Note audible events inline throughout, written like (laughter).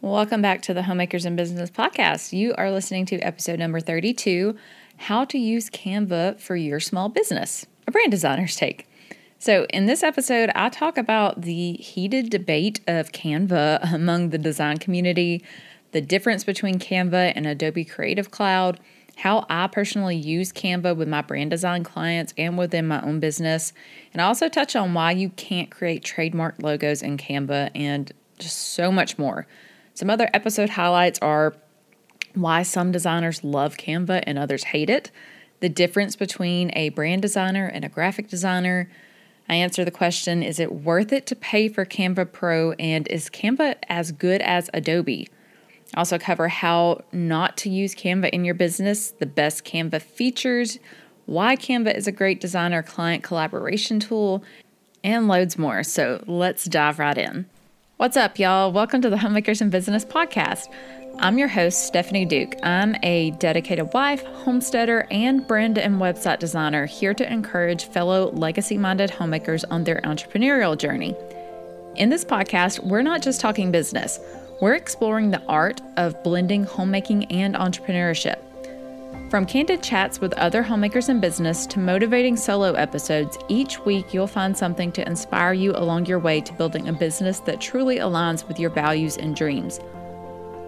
Welcome back to the Homemakers in Business Podcast. You are listening to episode number 32 How to Use Canva for Your Small Business, a brand designer's take. So, in this episode, I talk about the heated debate of Canva (laughs) among the design community, the difference between Canva and Adobe Creative Cloud, how I personally use Canva with my brand design clients and within my own business, and I also touch on why you can't create trademark logos in Canva and just so much more. Some other episode highlights are why some designers love Canva and others hate it, the difference between a brand designer and a graphic designer. I answer the question Is it worth it to pay for Canva Pro? And is Canva as good as Adobe? I also cover how not to use Canva in your business, the best Canva features, why Canva is a great designer client collaboration tool, and loads more. So let's dive right in. What's up, y'all? Welcome to the Homemakers in Business Podcast. I'm your host, Stephanie Duke. I'm a dedicated wife, homesteader, and brand and website designer here to encourage fellow legacy minded homemakers on their entrepreneurial journey. In this podcast, we're not just talking business, we're exploring the art of blending homemaking and entrepreneurship. From candid chats with other homemakers in business to motivating solo episodes, each week you'll find something to inspire you along your way to building a business that truly aligns with your values and dreams.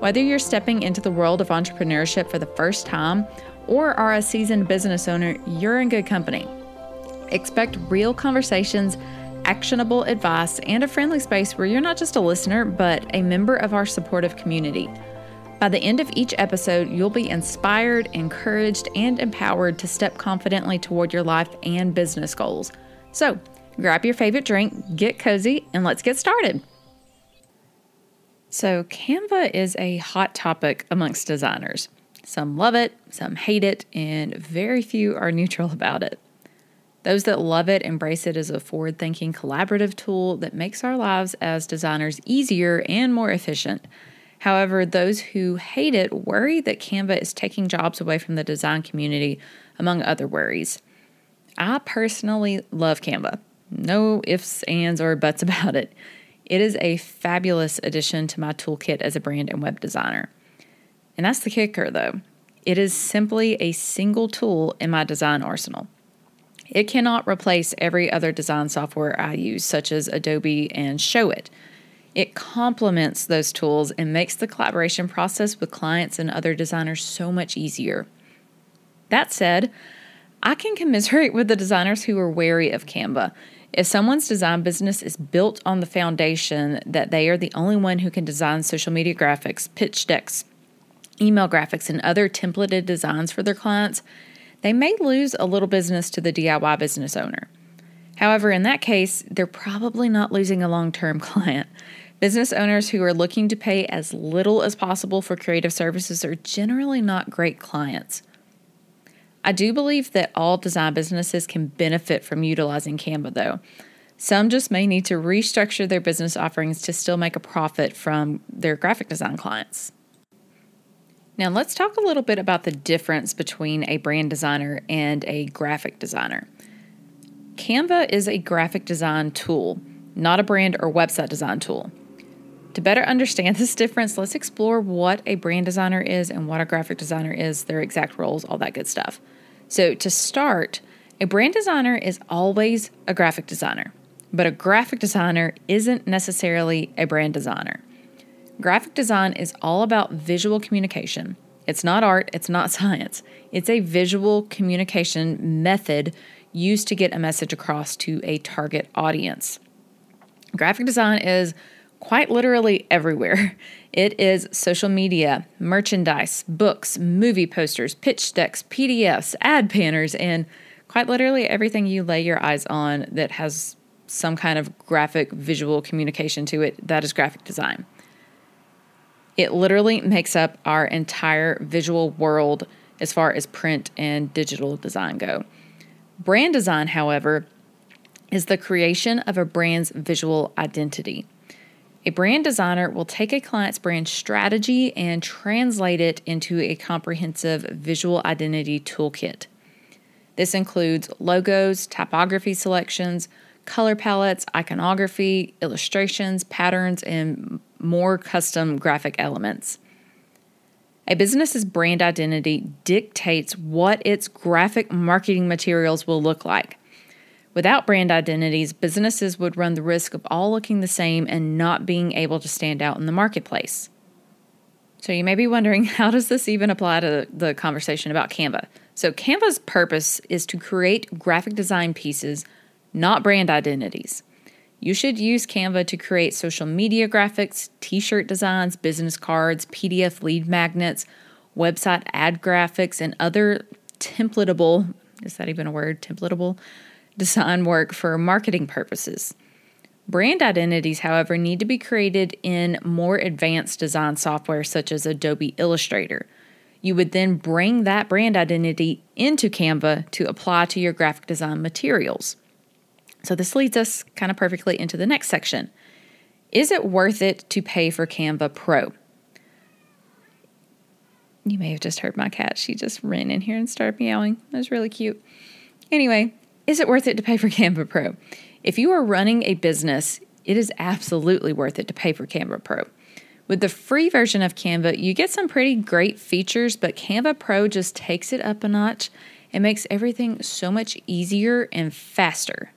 Whether you're stepping into the world of entrepreneurship for the first time or are a seasoned business owner, you're in good company. Expect real conversations, actionable advice, and a friendly space where you're not just a listener, but a member of our supportive community. By the end of each episode, you'll be inspired, encouraged, and empowered to step confidently toward your life and business goals. So, grab your favorite drink, get cozy, and let's get started. So, Canva is a hot topic amongst designers. Some love it, some hate it, and very few are neutral (laughs) about it. Those that love it embrace it as a forward thinking collaborative tool that makes our lives as designers easier and more efficient. However, those who hate it worry that Canva is taking jobs away from the design community, among other worries. I personally love Canva. No ifs, ands, or buts (laughs) about it. It is a fabulous addition to my toolkit as a brand and web designer. And that's the kicker, though. It is simply a single tool in my design arsenal. It cannot replace every other design software I use, such as Adobe and Showit. It complements those tools and makes the collaboration process with clients and other designers so much easier. That said, I can commiserate with the designers who are wary of Canva. If someone's design business is built on the foundation that they are the only one who can design social media graphics, pitch decks, email graphics, and other templated designs for their clients, they may lose a little business to the DIY business owner. However, in that case, they're probably not losing a long term (laughs) client. Business owners who are looking to pay as little as possible for creative services are generally not great clients. I do believe that all design businesses can benefit from utilizing Canva, though. Some just may need to restructure their business offerings to still make a profit from their graphic design clients. Now, let's talk a little bit about the difference between a brand designer and a graphic designer. Canva is a graphic design tool, not a brand or website design tool. To better understand (laughs) this difference, let's explore what a brand designer is and what a graphic designer is, their exact roles, all that good stuff. So, to start, a brand designer is always a graphic designer, but a graphic designer isn't necessarily a brand designer. Graphic design is all about visual communication. It's not art, it's not (laughs) science. It's a visual communication method used to get a message across to a target audience. Graphic design is quite literally everywhere. (laughs) It is social media, merchandise, books, movie posters, pitch decks, PDFs, ad banners, and quite literally everything you lay your eyes on that has some kind of graphic visual communication to it. That is graphic design. It literally makes up our entire visual world as far as print and digital design go. Brand design, however, is the creation of a brand's visual identity. A brand designer will take a client's brand strategy and translate it into a comprehensive visual identity toolkit. This includes logos, typography selections, color palettes, iconography, illustrations, patterns, and more custom graphic elements. A business's brand identity dictates what its graphic marketing materials will look like. Without brand identities, businesses would run the risk of all looking the same and not being able to stand out in the marketplace. So you may be wondering, (laughs) how does this even apply to the conversation about Canva? So Canva's purpose is to create graphic design pieces, not brand identities. You should use Canva to create social media graphics, t shirt designs, business cards, PDF lead magnets, website ad graphics, and other templatable, is that even a word? Templatable design work for marketing purposes. Brand identities, however, need to be created in more advanced design software such as Adobe Illustrator. You would then bring that brand identity into Canva to apply to your graphic design materials. So, this leads us kind of perfectly into the next section. Is it worth it to pay for Canva Pro? You may have just heard my cat. She just ran in here and started meowing. That was really cute. Anyway, is it worth it to pay for (laughs) Canva Pro? If you are running a business, it is absolutely worth it to pay for Canva Pro. With the free version of Canva, you get some pretty great features, but Canva Pro just takes it up a notch and makes everything so much easier and faster.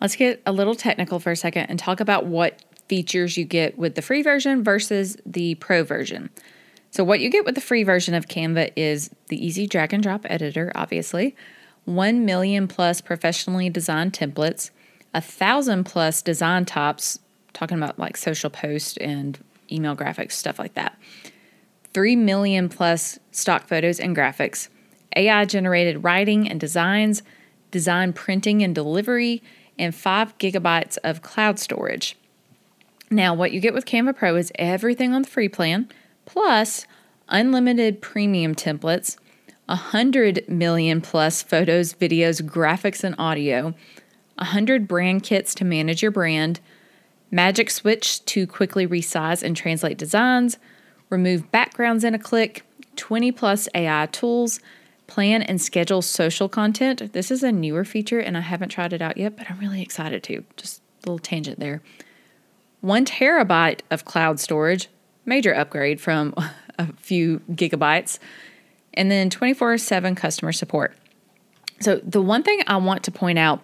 Let's get a little technical for a second and talk about what features you get with the free version versus the pro version. So, what you get with the free version of Canva is the easy drag and drop editor, obviously, 1 million plus professionally designed templates, a thousand plus design tops, talking about like social posts and email graphics, stuff like that, 3 million plus stock photos and graphics, AI generated writing and designs, design printing and delivery, and 5 gigabytes of cloud storage. Now, what you get with Canva Pro is everything on the free plan, plus unlimited premium templates, 100 million plus photos, videos, graphics, and audio, 100 brand kits to manage your brand, Magic Switch to quickly resize and translate designs, remove backgrounds in a click, 20 plus AI tools, plan and schedule social content. This is a newer feature and I haven't tried it out yet, but I'm really excited to. Just a little tangent there. One terabyte of cloud storage, major upgrade from (laughs) a few gigabytes, and then 24 7 customer support. So, the one thing I want to point out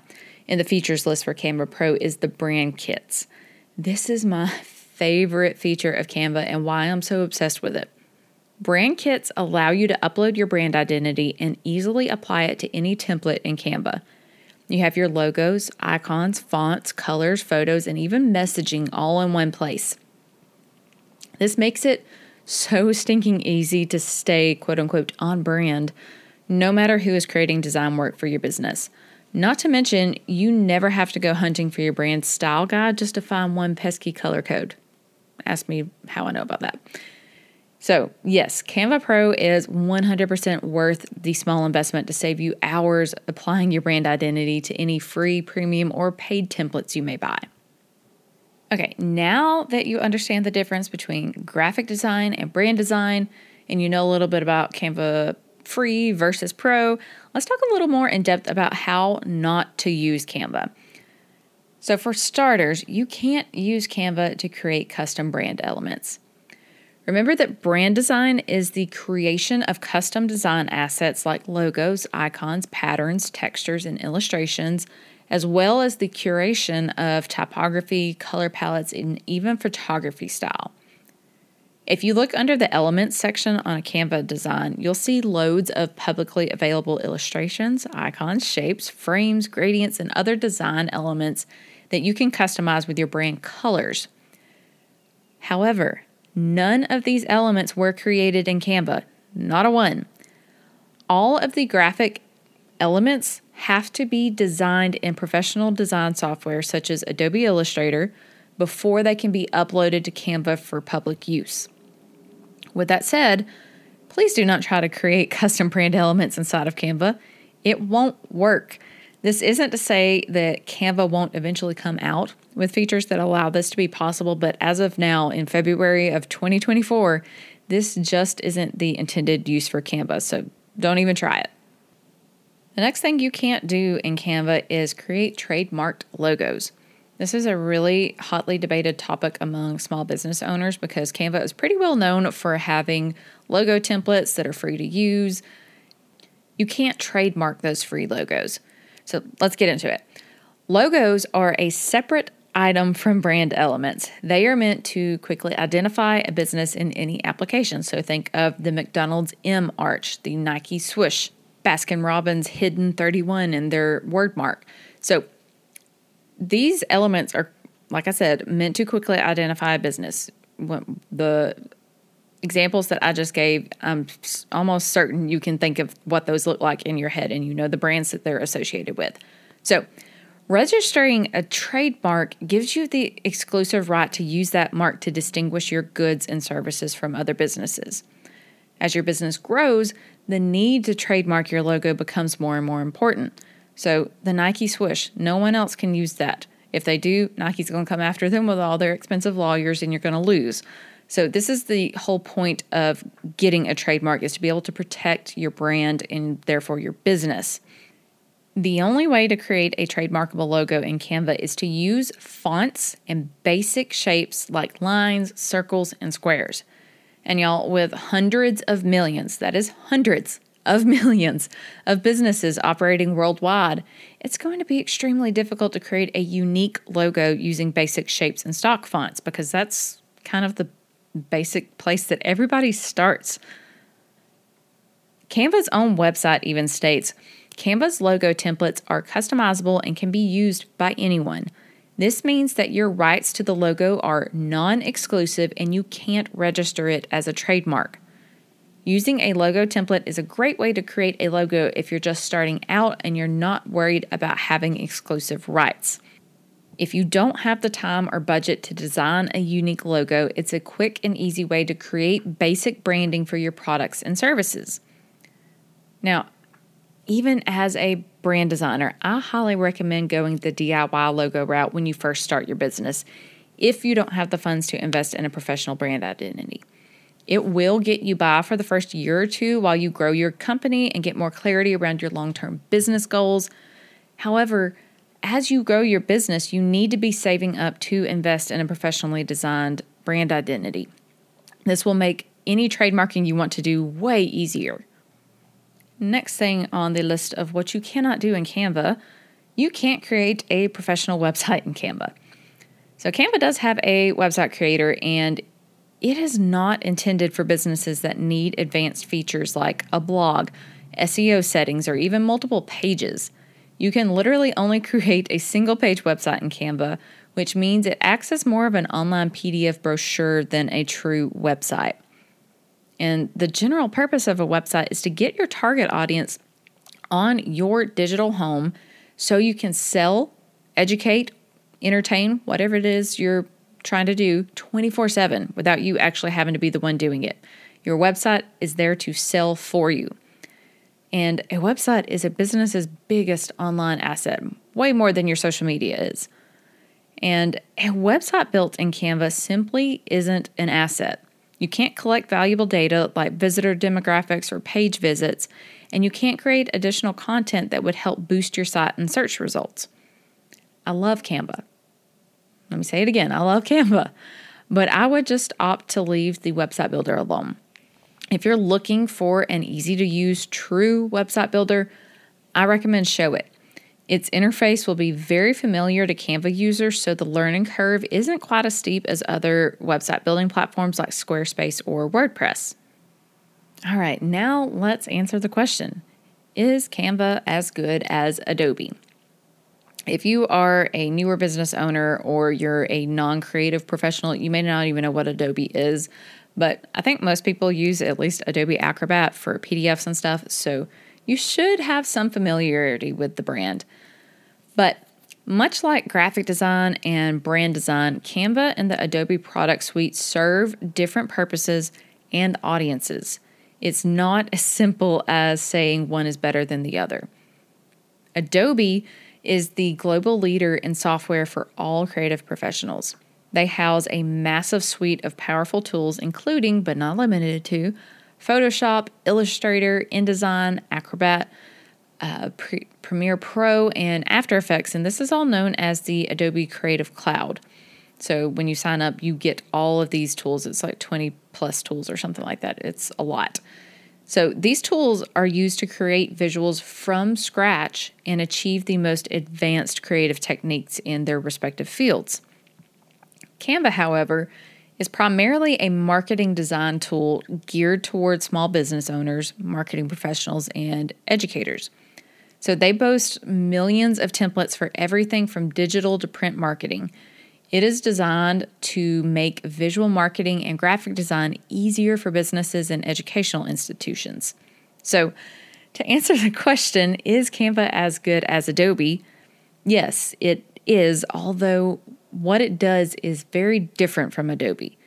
in the features list for Canva Pro is the brand kits. This is my (laughs) favorite feature of Canva and why I'm so obsessed with it. Brand kits allow you to upload your brand identity and easily apply it to any template in Canva. You have your logos, icons, fonts, colors, photos, and even messaging all in one place. This makes it so stinking easy to stay quote unquote on brand no matter who is creating design work for your business. Not to mention, you never have to go hunting for your brand style guide just to find one pesky color code. Ask me how I know about that. So, yes, Canva Pro is 100% worth the small investment to save you hours applying your brand identity to any free, premium, or paid templates you may buy. Okay, now that you understand the difference between graphic design and brand design, and you know a little bit about Canva free versus pro, let's talk a little more in depth about how not to use Canva. So, for starters, you can't use Canva to create custom brand elements. Remember that brand design is the creation of custom design assets like logos, icons, patterns, textures, and illustrations, as well as the curation of typography, color palettes, and even photography style. If you look under the elements section on a Canva design, you'll see loads of publicly available illustrations, icons, shapes, frames, gradients, and other design elements that you can customize with your brand colors. However, None of these elements were created in Canva, not a one. All of the graphic elements have to be designed in professional design software such as Adobe Illustrator before they can be uploaded to Canva for public use. With that said, please do not try to create (laughs) custom brand elements inside of Canva. It won't work. This isn't to say that Canva won't eventually come out with features that allow this to be possible, but as of now, in February of 2024, this just isn't the intended use for Canva, so don't even try it. The next thing you can't do in Canva is create trademarked logos. This is a really hotly debated topic among small business owners because Canva is pretty well known for having logo templates that are free to use. You can't trademark those free logos. So let's get into it. Logos are a separate item from brand elements. They are meant to quickly identify a business in any application. So think of the McDonald's M arch, the Nike swoosh, Baskin Robbins hidden 31 in their word mark. So these elements are, like I said, meant to quickly identify a business. The examples that I just gave, I'm almost certain you can think of what those look like in your head and you know the brands that they're associated with. So, registering a trademark gives you the exclusive right to use that mark to distinguish your goods and services from other businesses. As your business grows, the need to trademark your logo becomes more and more important. So, the Nike swoosh, no one else can use that. If they do, Nike's going to come after them with all their expensive lawyers and you're going to lose. So this is the whole point of getting a trademark is to be able to protect your brand and therefore your business. The only way to create a trademarkable logo in Canva is to use fonts and basic shapes like lines, circles, and squares. And y'all, with hundreds of millions, that is hundreds of (laughs) millions of businesses operating worldwide, it's going to be extremely difficult to create a unique logo using basic shapes and stock fonts because that's kind of the basic place that everybody starts. Canva's own website even states Canva's logo templates are customizable and can be used by anyone. This means that your rights to the logo are non exclusive and you can't register it as a trademark. Using a logo template is a great way to create a logo if you're just starting out and you're not worried about having exclusive rights. If you don't have the time or budget to design a unique logo, it's a quick and easy way to create basic branding for your products and services. Now, even as a brand designer, I highly recommend going the DIY logo route when you first start your business if you don't have the funds to invest in a professional brand identity. It will get you by for the first year or two while you grow your company and get more clarity around your long term business goals. However, as you grow your business, you need to be saving up to invest in a professionally designed brand identity. This will make any trademarking you want to do way easier. Next thing on the list of what you cannot do in Canva, you can't create a professional (laughs) website in Canva. So, Canva does have a website creator, and it is not intended for businesses that need advanced features like a blog, SEO settings, or even multiple pages. You can literally only (laughs) create a single page website in Canva, which means it acts as more of an online PDF brochure than a true website. And the general purpose of a website is to get your target audience on your digital home so you can sell, educate, entertain, whatever it is you're trying to do 24 7 without you actually having to be the one doing it. Your website is there to sell for you. And a website is a business's biggest online asset, way more than your social media is. And a website built in Canva simply isn't an asset. You can't collect valuable data like visitor demographics or page visits, and you can't create additional content that would help boost your site and search results. I love Canva. Let me say it again I love Canva, but I would just opt to leave the website builder alone. If you're looking for an easy to use true website builder, I recommend Showit. Its interface will be very familiar to Canva users, so the learning curve isn't quite as steep as other website building platforms like Squarespace or WordPress. All right, now let's answer the question Is Canva as good as Adobe? If you are a newer business owner or you're a non creative professional, you may not even know what Adobe is, but I think most people use at least Adobe Acrobat for PDFs and stuff, so you should have some familiarity with the brand. But much like graphic design and brand design, Canva and the Adobe product suite serve different purposes and audiences. It's not as simple as saying one is better than the other. Adobe is the global leader in software for all creative professionals. They house a massive suite of powerful tools, including, but not limited to, Photoshop, Illustrator, InDesign, Acrobat, uh, Pre- Premiere Pro, and After Effects. And this is all known as the Adobe Creative Cloud. So when you sign up, you get all of these tools. It's like 20 plus tools or something like that. It's a lot. So these tools are used to create visuals from scratch and achieve the most advanced creative techniques in their respective fields. Canva, however, is primarily a marketing design tool geared towards small business owners, marketing professionals, and educators. So they boast millions of templates for everything from digital to print marketing. It is designed to make visual marketing and graphic design easier for businesses and educational institutions. So, to answer the question, is Canva as good as Adobe? Yes, it is, although what it does is very different from Adobe.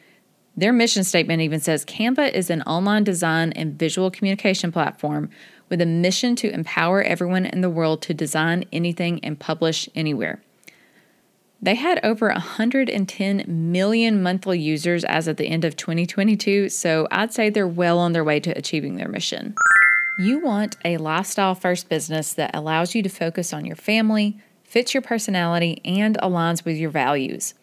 Their mission statement even says Canva is an online design and visual communication platform with a mission to empower everyone in the world to design anything and publish anywhere. They had over 110 million monthly users as of the end of 2022, so I'd say they're well on their way to achieving their mission. You want a lifestyle first business that allows you to focus on your family, fits your personality, and aligns with your values.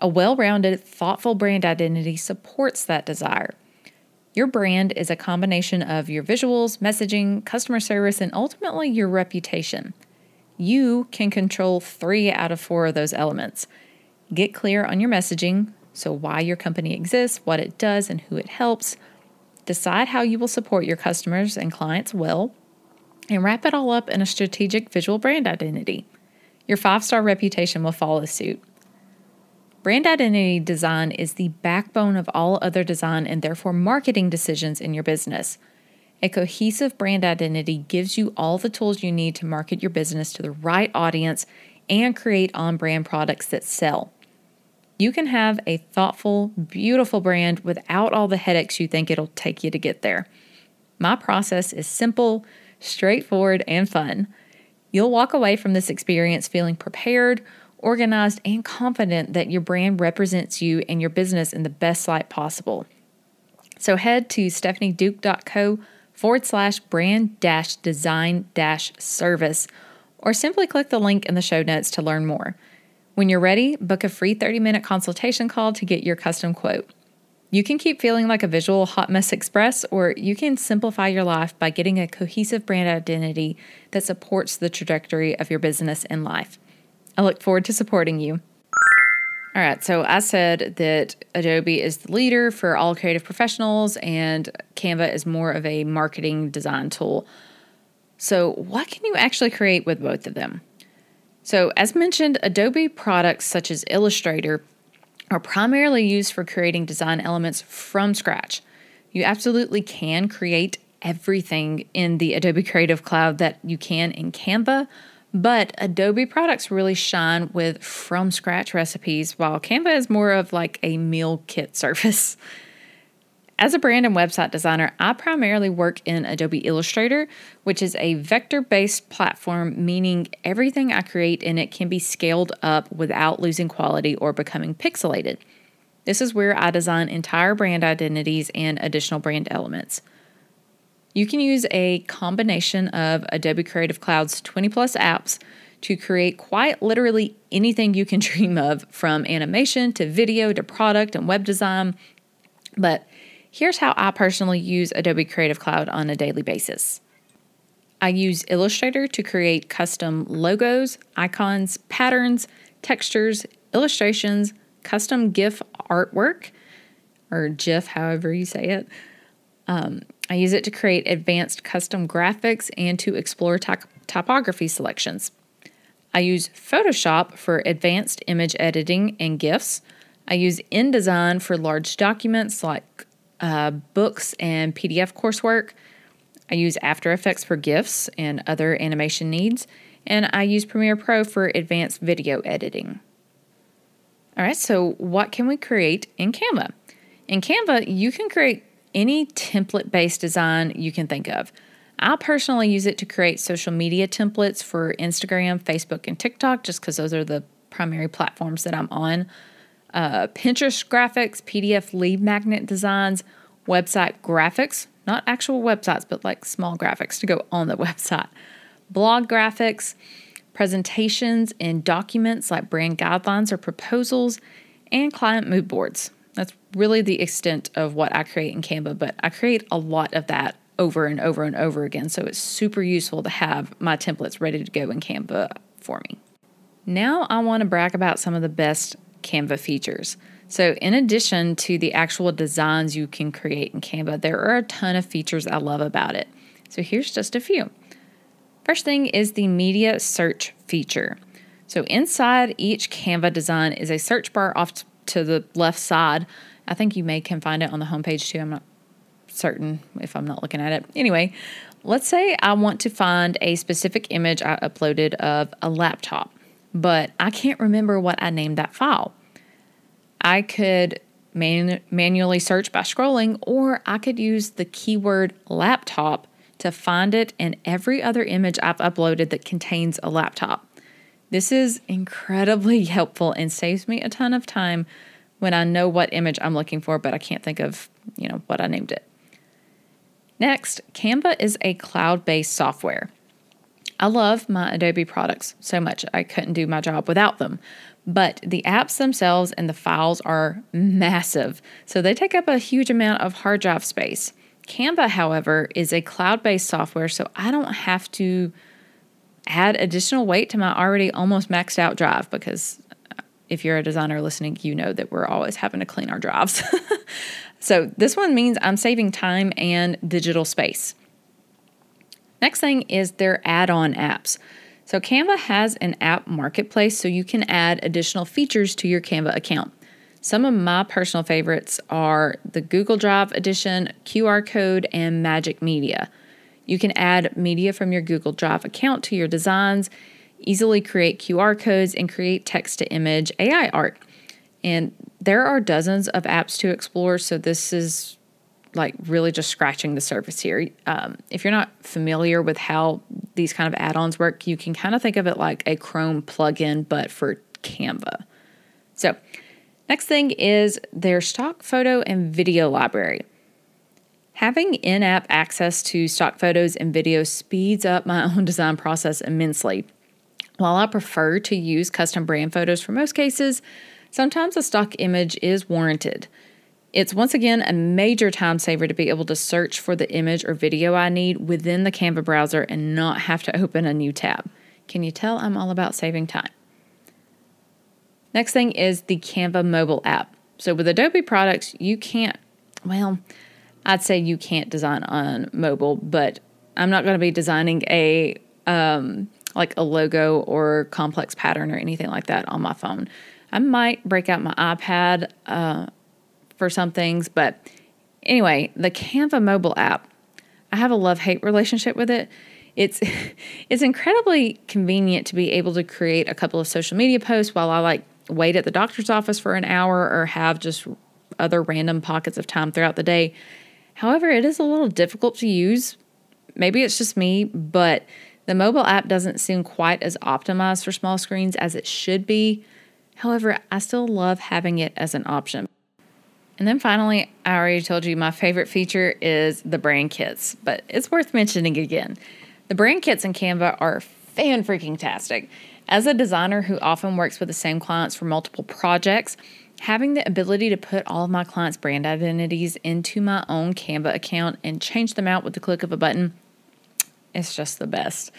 A well rounded, thoughtful brand identity supports that desire. Your brand is a combination of your visuals, messaging, customer service, and ultimately your reputation. You can control three out of four of those elements. Get clear on your messaging, so why your company exists, what it does, and who it helps. Decide how you will support your customers and clients well, and wrap it all up in a strategic visual brand identity. Your five star reputation will follow suit. Brand identity design is the backbone of all other design and therefore marketing decisions in your business. A cohesive brand identity gives you all the tools you need to market your business to the right audience and create on brand products that sell. You can have a thoughtful, beautiful brand without all the headaches you think it'll take you to get there. My process is simple, straightforward, and fun. You'll walk away from this experience feeling prepared, organized, and confident that your brand represents you and your business in the best light possible. So head to stephanieduke.co forward slash brand dash design dash service, or simply click the link in the show notes to learn more. When you're ready, book a free 30 minute consultation call to get your custom quote. You can keep feeling like a visual hot mess express, or you can simplify your life by getting a cohesive brand identity that supports the trajectory of your business and life. I look forward to supporting you. All right, so I said that Adobe is the leader for all creative professionals and Canva is more of a marketing design tool. So, what can you actually create with both of them? So, as mentioned, Adobe products such as Illustrator are primarily used for creating design elements from scratch. You absolutely can create everything in the Adobe Creative Cloud that you can in Canva, but Adobe products really shine with from scratch recipes, while Canva is more of like a meal kit (laughs) service. As a brand and website designer, I primarily work in Adobe Illustrator, which is a vector based platform, meaning everything I create in it can be scaled up without losing quality or becoming pixelated. This is where I design entire brand identities and additional brand elements. You can use a combination of Adobe Creative Cloud's 20 plus apps to create quite literally anything you can (laughs) dream of, from animation to video to product and web design. But here's how I personally use Adobe Creative Cloud on a daily basis. I use Illustrator to create custom logos, icons, patterns, textures, illustrations, custom GIF artwork, or GIF, however you say it. Um, I use it to create advanced custom graphics and to explore typography selections. I use Photoshop for advanced image editing and GIFs. I use InDesign for large documents like uh, books and PDF coursework. I use After Effects for GIFs and other animation needs. And I use Premiere Pro for advanced video editing. All right, so what can we create in Canva? In Canva, you can create any template based design you can think of. I personally use it to create social media templates for Instagram, Facebook, and TikTok just because those are the primary platforms that I'm on. Uh, Pinterest graphics, PDF lead magnet designs, website graphics, not actual websites, but like small graphics to go on the (laughs) website. blog graphics, presentations and documents like brand guidelines or proposals, and client mood boards. That's really the extent of what I create in Canva, but I create a lot of that over and over and over again. So it's super useful to have my templates ready to go in Canva for me. Now I want to brag about some of the best Canva features. So, in addition to the actual designs you can create in Canva, there are a ton of features I love about it. So, here's just a few. First thing is the media search feature. So, inside each Canva design is a search bar off to the left side. I think you may can find it on the homepage too. I'm not certain if I'm not looking at it. Anyway, let's say I want to find a specific image I uploaded of a laptop, but I can't remember what I named that file. I could man- manually search by scrolling, or I could use the keyword laptop to find it in every other image I've uploaded that contains a laptop. This is incredibly (laughs) helpful and saves me a ton of time when I know what image I'm looking for, but I can't think of, you know, what I named it. Next, Canva is a cloud-based software. I love my Adobe products so much. I couldn't do my job without them but the apps themselves and the files are massive, so they take up a huge amount of hard drive space. Canva, however, is a cloud based software, so I don't have to add additional weight to my already almost maxed out drive because uh, if you're a designer listening, you know that we're always having to clean our drives. (laughs) so this one means I'm saving time and digital space. Next thing is their add on apps. So, Canva has an app marketplace, so you can add additional features to your Canva account. Some of my personal favorites are the Google Drive edition, QR code, and Magic Media. You can add media from your Google Drive account to your designs, easily create QR codes, and create text to image AI art. And there are dozens of apps to explore, so this is like really just scratching the surface here. Um, if you're not familiar with how these kind of add ons work, you can kind of think of it like a Chrome plugin, but for Canva. So, next thing is their stock photo and video library. Having in app access to stock photos and videos speeds up my (laughs) own design process immensely. While I prefer to use custom brand photos for most cases, sometimes a stock image is warranted. It's once again a major time saver to be able to search for the image or video I need within the Canva browser and not have to open a new tab. Can you tell I'm all about saving time? Next thing is the Canva mobile app. So with Adobe products, you can't, well, I'd say you can't design on mobile, but I'm not going to be designing a um, like a logo or complex pattern or anything like that on my phone. I might break out my iPad. Uh, for some things. But anyway, the Canva mobile app, I have a love hate relationship with it. It's (laughs) it's incredibly convenient to be able to create a couple of social media posts while I like wait at the doctor's office for an hour or have just other random pockets of time throughout the day. However, it is a little difficult to use. Maybe it's just me, but the mobile app doesn't seem quite as optimized for small screens as it should be. However, I still love having it as an option. And then finally, I already told you my favorite feature is the brand kits, but it's worth mentioning again. The brand kits in Canva are fan freaking tastic. As a designer who often works with the same clients for multiple projects, having the ability to put all of my clients' brand identities into my own Canva account and change them out with the click of a button is just the best.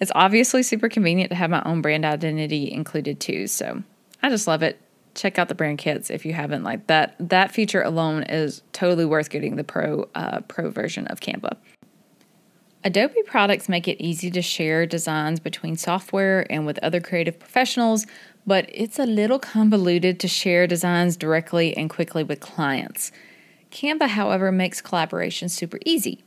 It's obviously super convenient to have my own brand identity included too, so I just love it check out the brand kits if you haven't. Like that that feature alone is totally worth getting the pro uh, pro version of Canva. Adobe products make it easy to share designs between software and with other creative professionals, but it's a little convoluted to share designs directly and quickly with clients. Canva, however, makes collaboration super easy.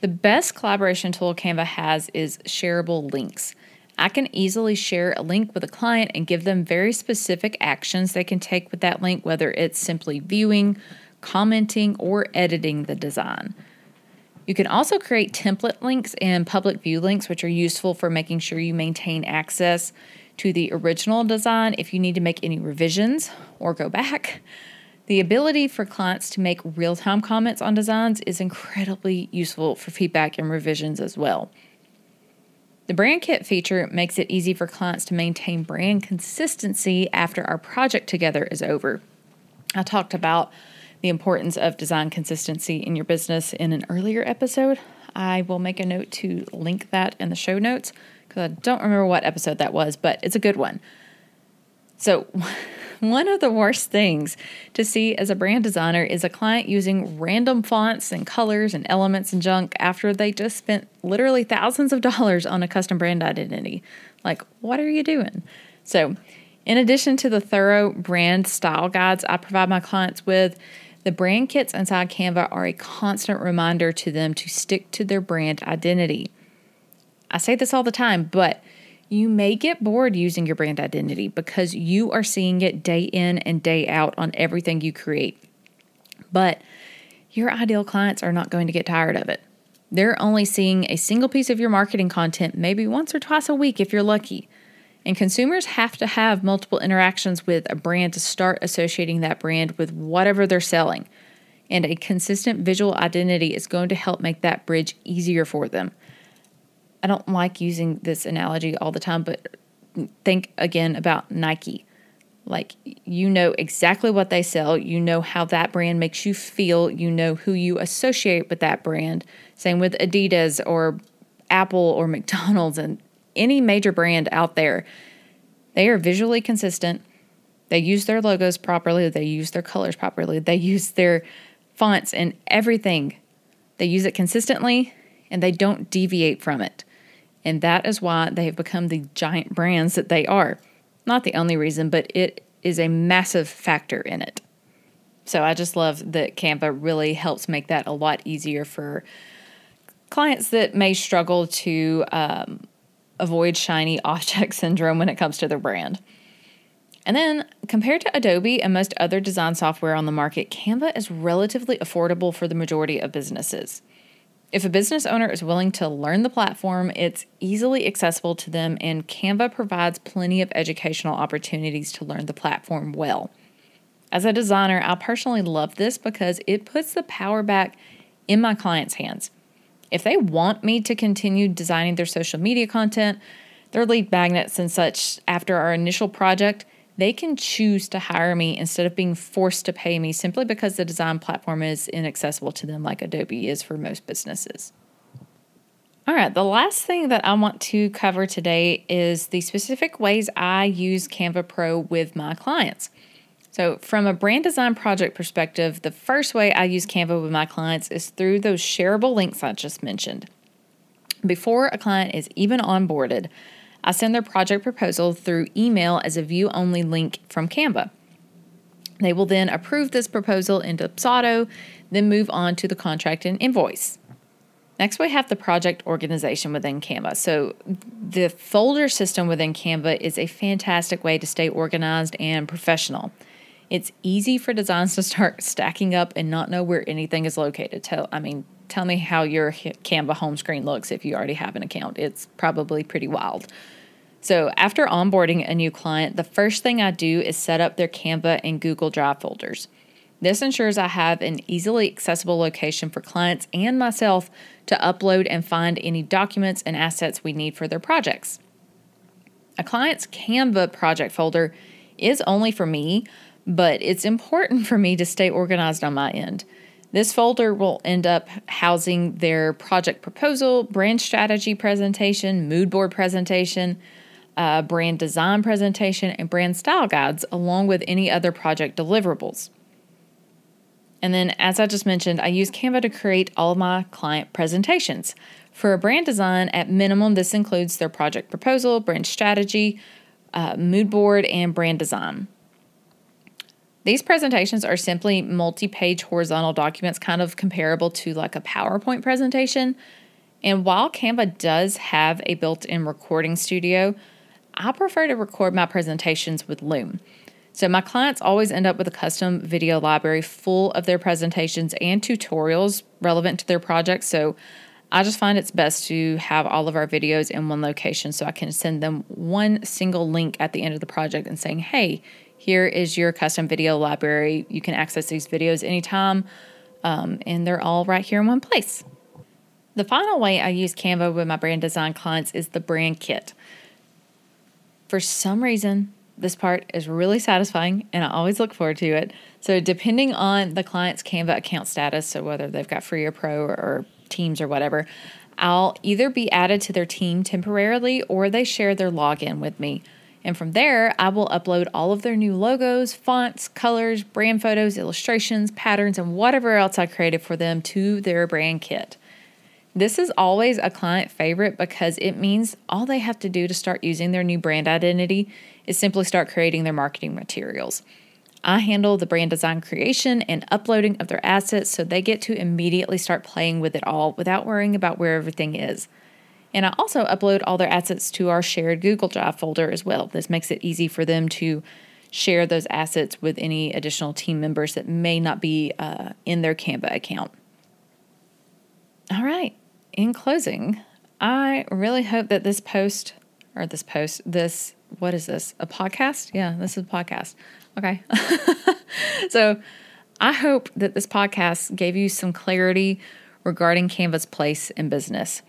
The best collaboration tool Canva has is shareable links. I can easily share a link with a client and give them very specific actions they can take with that link, whether it's simply viewing, commenting, or editing the design. You can also create template links and public view links, which are useful for making sure you maintain access to the original design if you need to make any revisions or go back. The ability for clients to make real time comments on designs is incredibly useful for feedback and revisions as well. The brand kit feature makes it easy for clients to maintain brand consistency after our project together is over. I talked about the importance of design consistency in your business in an earlier episode. I will make a note to link that in the show notes because I don't remember what episode that was, but it's a good one. So, (laughs) one of the worst things to see as a brand designer is a client using random fonts and colors and elements and junk after they just spent literally thousands of dollars on a custom brand identity. Like, what are you doing? So, in addition to the thorough brand style guides I provide my clients with, the brand kits inside Canva are a constant reminder to them to stick to their brand identity. I say this all the time, but you may get bored using your brand identity because you are seeing it day in and day out on everything you create. But your ideal clients are not going to get tired of it. They're only seeing a single piece of your marketing content maybe once or twice a week if you're lucky. And consumers have to have multiple interactions with a brand to start associating that brand with whatever they're selling. And a consistent visual identity is going to help make that bridge easier for them. I don't like using this analogy all the time, but think again about Nike. Like, you know exactly what they sell, you know how that brand makes you feel, you know who you associate with that brand. Same with Adidas or Apple or (laughs) McDonald's and any major brand out there, they are visually consistent. They use their logos properly, they use their colors properly, they (laughs) use their fonts and everything. They use it consistently and they don't deviate from it. And that is why they have become the giant brands that they are. Not the only reason, but it is a massive factor in it. So I just love that Canva really helps make that a lot easier for clients that may struggle to um, avoid shiny (laughs) object syndrome when it comes to their brand. And then, compared to Adobe and most other design software on the market, Canva is relatively affordable for the majority of businesses. If a business owner is willing to learn the platform, it's easily accessible to them, and Canva provides plenty of educational opportunities to learn the platform well. As a designer, I personally love this because it puts the power back in my clients' hands. If they want me to continue designing their social media content, their lead magnets and such after our initial project, they can choose to hire me instead of being forced to pay me simply because the design platform is inaccessible to them like Adobe is for most businesses. All right, the last thing that I want to cover today is the specific ways I use Canva Pro with my clients. So, from a brand design project perspective, the first way I use Canva with my clients is through those shareable links I just mentioned. Before a client is even onboarded, I send their project proposal through email as a view only link from Canva. They will then approve this proposal in Dubsado, then move on to the contract and invoice. Next, we have the project organization within Canva. So, the folder system within Canva is a fantastic way to stay organized and professional. It's easy for designs to start stacking up and not know where anything is located. Tell, I mean, tell me how your Canva home screen looks if you already have an account. It's probably pretty wild. So, after onboarding a new client, the first thing I do is set up their Canva and Google Drive folders. This ensures I have an easily accessible location for clients and myself to upload and find any documents and assets we need for their projects. A client's Canva project folder is only for me, but it's important (laughs) for me to stay organized on my end. This folder will end up housing their project proposal, brand strategy presentation, mood board presentation, uh, brand design presentation, and brand style guides, along with any other project deliverables. And then, as I just mentioned, I use Canva to create all of my client presentations. For a brand design, at minimum, this includes their project proposal, brand strategy, uh, mood board, and brand design. These presentations are simply multi page horizontal documents, kind of comparable to like a PowerPoint presentation. And while Canva does have a built in recording studio, I prefer to record my presentations with Loom. So, my clients always end up with a custom video library full of their presentations and tutorials relevant to their project. So, I just find it's best to have all of our videos in one location so I can send them one single link at the end of the project and saying, hey, here is your custom video library. You can access these videos anytime, um, and they're all right here in one place. The final way I use Canva with my brand design clients is the brand kit. For some reason, this part is really satisfying and I always look forward to it. So, depending on the client's Canva account status, so whether they've got free or pro or, or teams or whatever, I'll either be added to their team temporarily or they share their login with me. And from there, I will upload all of their new logos, fonts, colors, brand photos, illustrations, patterns, and whatever else I created for them to their brand kit. This is always a client favorite because it means all they have to do to start using their new brand identity is simply start creating their marketing materials. I handle the brand design creation and uploading of their assets so they get to immediately start playing with it all without worrying about where everything is. And I also upload all their assets to our shared Google Drive folder as well. This makes it easy for them to share those assets with any additional team members that may not be uh, in their Canva account. All right, in closing, I really hope that this post or this post, this, what is this? A podcast? Yeah, this is a podcast. Okay. (laughs) so I hope that this podcast gave you some clarity regarding Canva's place in business.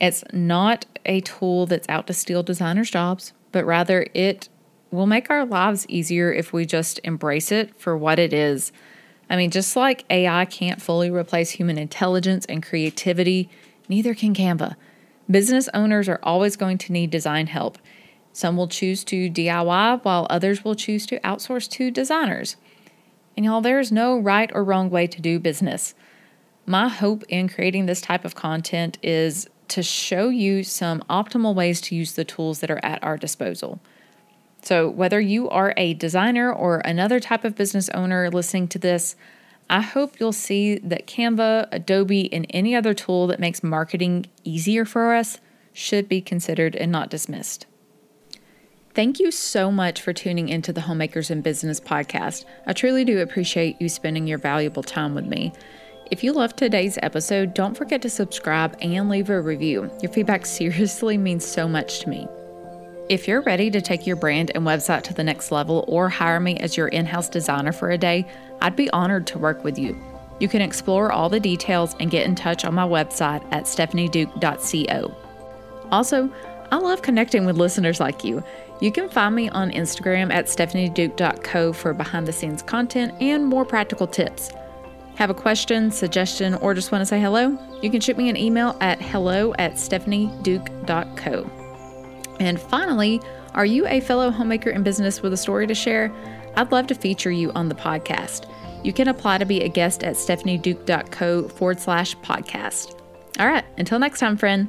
It's not a tool that's out to steal designers' jobs, but rather it will make our lives easier if we just embrace it for what it is. I mean, just like AI can't fully replace human intelligence and creativity, neither can Canva. Business owners are always going to need design help. Some will choose to DIY, while others will choose to outsource to designers. And y'all, there's no right or wrong way to do business. My hope in creating this type of content is to show you some optimal ways to use the tools that are at our disposal. So, whether you are a designer or another type of business owner listening to this, I hope you'll see that Canva, Adobe, and any other tool that makes marketing easier for us should be considered and not dismissed. Thank you so much for tuning into the Homemakers in Business podcast. I truly do appreciate you spending your valuable time with me. If you loved today's episode, don't forget to subscribe and leave a review. Your feedback (laughs) seriously means so much to me. If you're ready to take your brand and website to the next level or hire me as your in house designer for a day, I'd be honored to work with you. You can explore all the details and get in touch on my website at stephanieduke.co. Also, I love connecting with listeners like you. You can find me on Instagram at stephanieduke.co for behind the scenes content and more practical tips. Have a question, suggestion, or just want to say hello? You can shoot me an email at hello at stephanieduke.co. And finally, are you a fellow homemaker in business with a story to share? I'd love to feature you on the podcast. You can apply to be a guest at stephanieduke.co forward slash podcast. All right, until next time, friend.